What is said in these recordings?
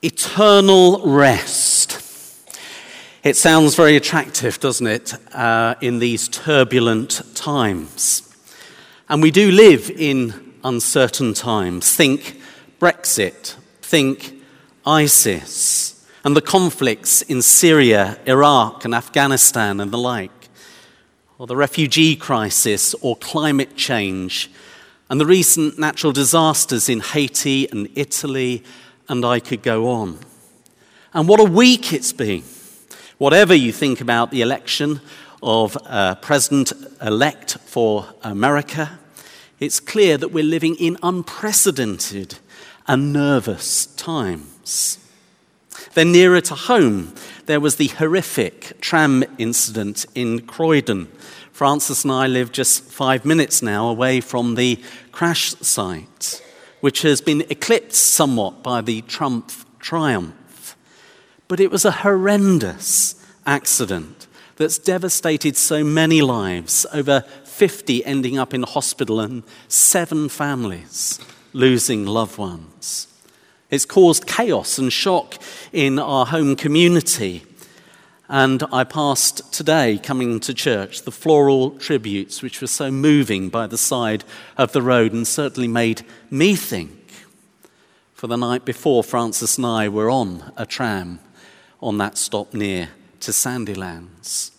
Eternal rest. It sounds very attractive, doesn't it, uh, in these turbulent times? And we do live in uncertain times. Think Brexit, think ISIS, and the conflicts in Syria, Iraq, and Afghanistan, and the like, or the refugee crisis, or climate change, and the recent natural disasters in Haiti and Italy and I could go on. And what a week it's been. Whatever you think about the election of uh, President elect for America, it's clear that we're living in unprecedented and nervous times. Then, nearer to home, there was the horrific tram incident in Croydon. Francis and I live just five minutes now away from the crash site which has been eclipsed somewhat by the Trump triumph. But it was a horrendous accident that's devastated so many lives, over 50 ending up in hospital and seven families losing loved ones. It's caused chaos and shock in our home community. And I passed today, coming to church, the floral tributes, which were so moving by the side of the road and certainly made me think. For the night before, Francis and I were on a tram on that stop near to Sandilands.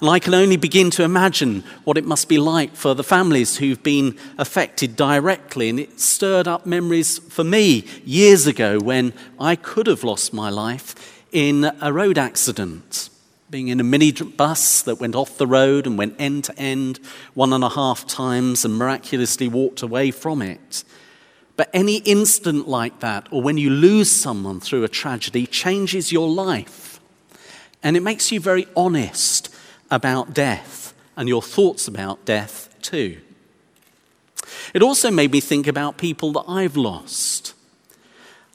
And I can only begin to imagine what it must be like for the families who've been affected directly. And it stirred up memories for me years ago when I could have lost my life in a road accident, being in a mini bus that went off the road and went end to end one and a half times and miraculously walked away from it. But any instant like that, or when you lose someone through a tragedy, changes your life. And it makes you very honest about death and your thoughts about death too. It also made me think about people that I've lost.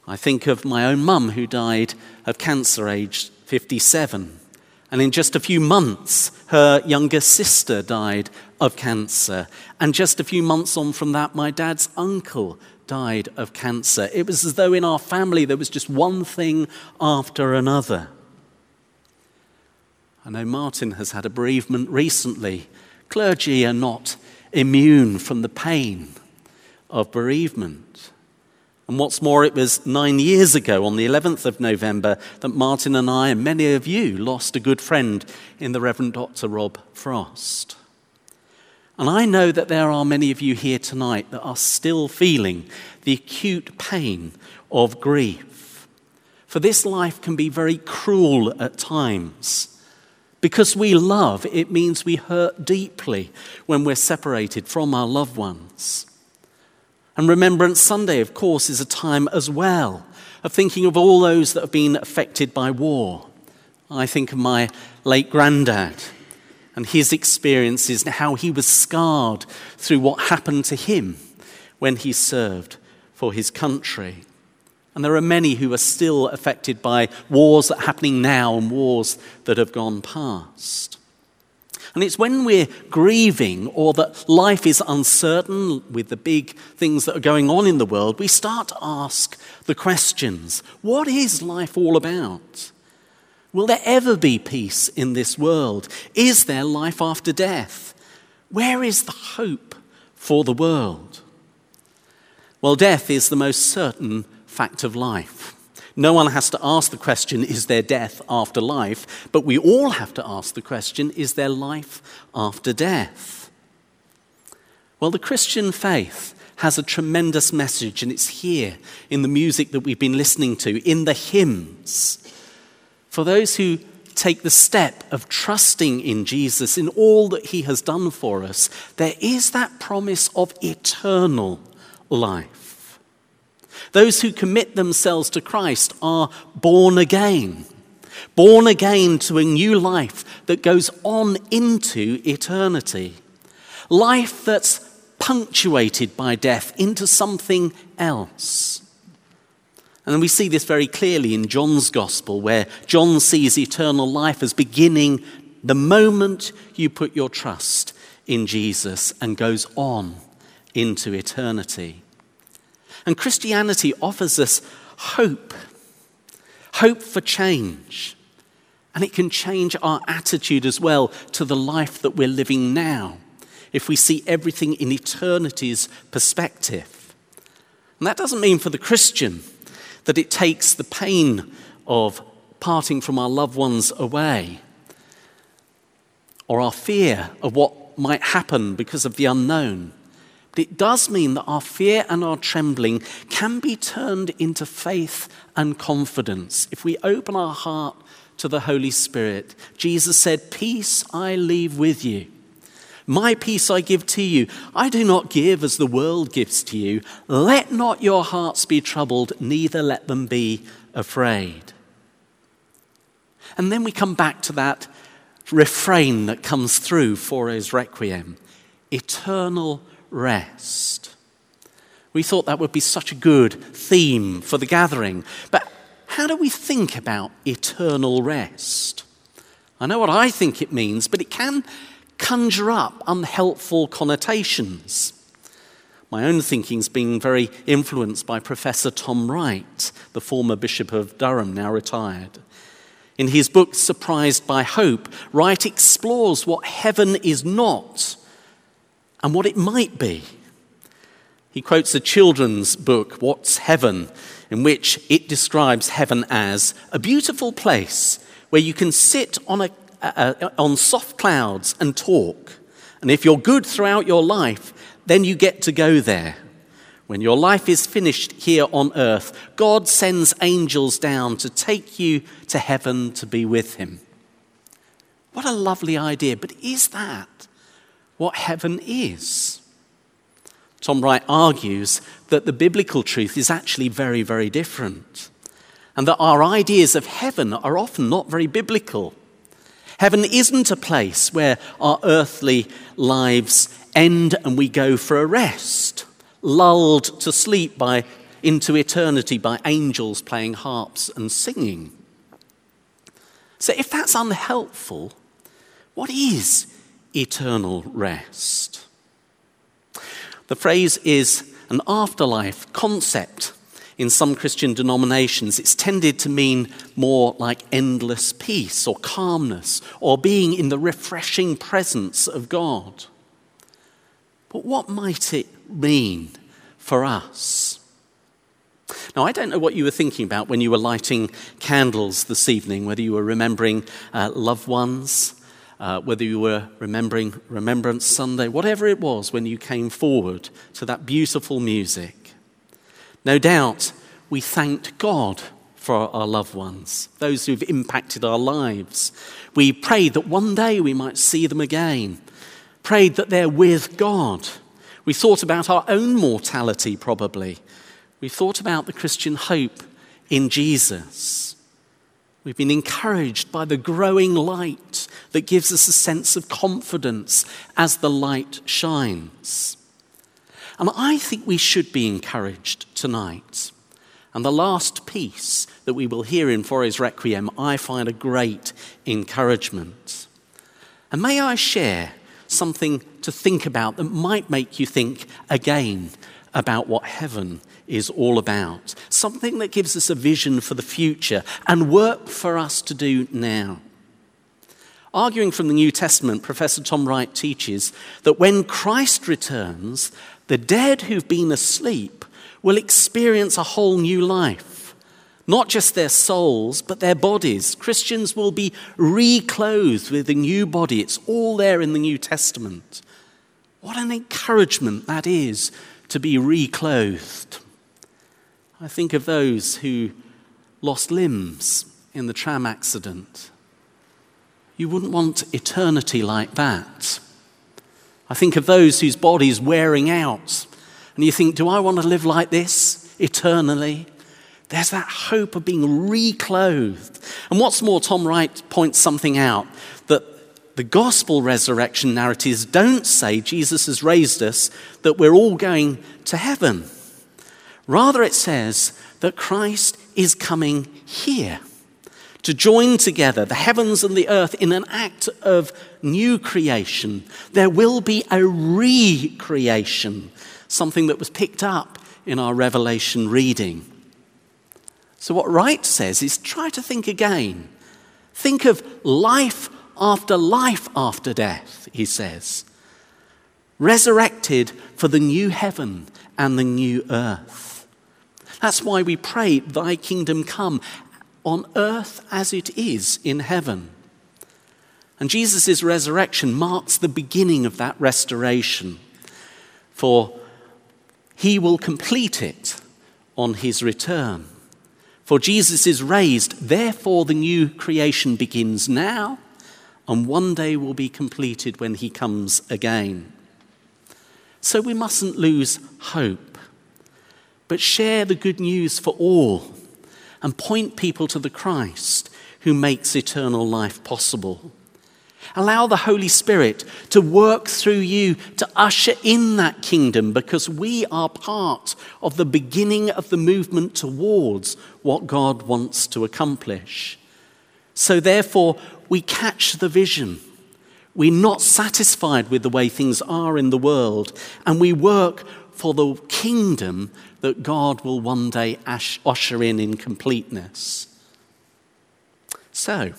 I think of my own mum who died of cancer aged 57. And in just a few months, her younger sister died of cancer. And just a few months on from that, my dad's uncle died of cancer. It was as though in our family there was just one thing after another. I know Martin has had a bereavement recently. Clergy are not immune from the pain of bereavement. And what's more, it was nine years ago, on the 11th of November, that Martin and I, and many of you, lost a good friend in the Reverend Dr. Rob Frost. And I know that there are many of you here tonight that are still feeling the acute pain of grief. For this life can be very cruel at times. Because we love, it means we hurt deeply when we're separated from our loved ones. And Remembrance Sunday, of course, is a time as well of thinking of all those that have been affected by war. I think of my late granddad and his experiences and how he was scarred through what happened to him when he served for his country. And there are many who are still affected by wars that are happening now and wars that have gone past. And it's when we're grieving or that life is uncertain with the big things that are going on in the world, we start to ask the questions what is life all about? Will there ever be peace in this world? Is there life after death? Where is the hope for the world? Well, death is the most certain fact of life. No one has to ask the question, is there death after life? But we all have to ask the question, is there life after death? Well, the Christian faith has a tremendous message, and it's here in the music that we've been listening to, in the hymns. For those who take the step of trusting in Jesus, in all that he has done for us, there is that promise of eternal life. Those who commit themselves to Christ are born again, born again to a new life that goes on into eternity. Life that's punctuated by death into something else. And we see this very clearly in John's gospel, where John sees eternal life as beginning the moment you put your trust in Jesus and goes on into eternity. And Christianity offers us hope. Hope for change. And it can change our attitude as well to the life that we're living now if we see everything in eternity's perspective. And that doesn't mean for the Christian that it takes the pain of parting from our loved ones away or our fear of what might happen because of the unknown. But it does mean that our fear and our trembling can be turned into faith and confidence if we open our heart to the Holy Spirit. Jesus said, Peace I leave with you. My peace I give to you. I do not give as the world gives to you. Let not your hearts be troubled, neither let them be afraid. And then we come back to that refrain that comes through Fauré's Requiem eternal rest. We thought that would be such a good theme for the gathering. But how do we think about eternal rest? I know what I think it means, but it can conjure up unhelpful connotations. My own thinking's been very influenced by Professor Tom Wright, the former Bishop of Durham, now retired. In his book, Surprised by Hope, Wright explores what heaven is not and what it might be. He quotes a children's book, What's Heaven, in which it describes heaven as a beautiful place where you can sit on a uh, on soft clouds and talk. And if you're good throughout your life, then you get to go there. When your life is finished here on earth, God sends angels down to take you to heaven to be with Him. What a lovely idea, but is that what heaven is? Tom Wright argues that the biblical truth is actually very, very different, and that our ideas of heaven are often not very biblical. Heaven isn't a place where our earthly lives end and we go for a rest, lulled to sleep by, into eternity by angels playing harps and singing. So, if that's unhelpful, what is eternal rest? The phrase is an afterlife concept in some Christian denominations, it's tended to mean more like endless peace or calmness or being in the refreshing presence of God. But what might it mean for us? Now, I don't know what you were thinking about when you were lighting candles this evening, whether you were remembering uh, loved ones, uh, whether you were remembering Remembrance Sunday, whatever it was when you came forward to that beautiful music. No doubt we thanked God for our loved ones, those who've impacted our lives. We prayed that one day we might see them again, prayed that they're with God. We thought about our own mortality, probably. We thought about the Christian hope in Jesus. We've been encouraged by the growing light that gives us a sense of confidence as the light shines. And I think we should be encouraged tonight. And the last piece that we will hear in Fauré's Requiem, I find a great encouragement. And may I share something to think about that might make you think again about what heaven is all about. Something that gives us a vision for the future and work for us to do now. Arguing from the New Testament, Professor Tom Wright teaches that when Christ returns, the dead who've been asleep will experience a whole new life. Not just their souls, but their bodies. Christians will be reclothed with a new body. It's all there in the New Testament. What an encouragement that is to be reclothed. I think of those who lost limbs in the tram accident. You wouldn't want eternity like that. I think of those whose bodies wearing out, and you think, do I want to live like this eternally? There's that hope of being reclothed. And what's more, Tom Wright points something out that the gospel resurrection narratives don't say Jesus has raised us, that we're all going to heaven. Rather, it says that Christ is coming here to join together the heavens and the earth in an act of new creation. There will be a recreation, something that was picked up in our Revelation reading. So, what Wright says is try to think again. Think of life after life after death, he says. Resurrected for the new heaven and the new earth. That's why we pray, Thy kingdom come on earth as it is in heaven. And Jesus' resurrection marks the beginning of that restoration, for he will complete it on his return. For Jesus is raised, therefore the new creation begins now and one day will be completed when he comes again. So we mustn't lose hope, but share the good news for all and point people to the Christ who makes eternal life possible. Allow the Holy Spirit to work through you to usher in that kingdom because we are part of the beginning of the movement towards what God wants to accomplish. So, therefore, we catch the vision. We're not satisfied with the way things are in the world, and we work for the kingdom that God will one day usher in in completeness. So,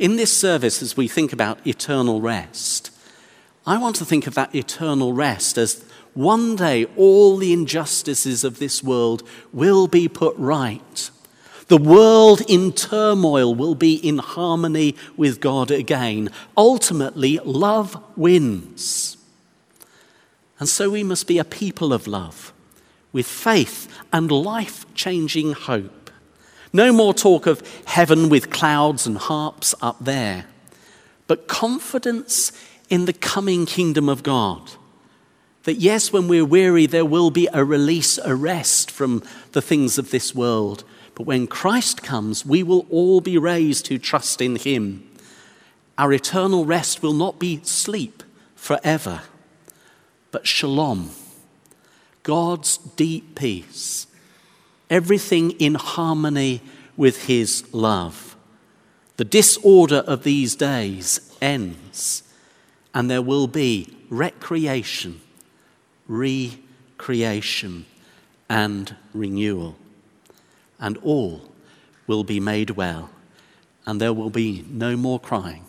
in this service, as we think about eternal rest, I want to think of that eternal rest as one day all the injustices of this world will be put right. The world in turmoil will be in harmony with God again. Ultimately, love wins. And so we must be a people of love with faith and life changing hope. No more talk of heaven with clouds and harps up there, but confidence in the coming kingdom of God. That yes, when we're weary, there will be a release, a rest from the things of this world. But when Christ comes, we will all be raised who trust in him. Our eternal rest will not be sleep forever, but shalom, God's deep peace everything in harmony with his love. The disorder of these days ends, and there will be recreation, recreation, and renewal. And all will be made well, and there will be no more crying,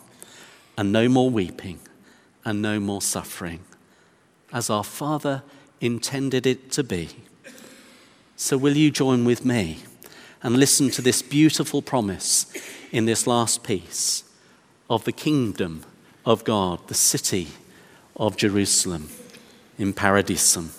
and no more weeping, and no more suffering, as our Father intended it to be. So, will you join with me and listen to this beautiful promise in this last piece of the kingdom of God, the city of Jerusalem in Paradisum?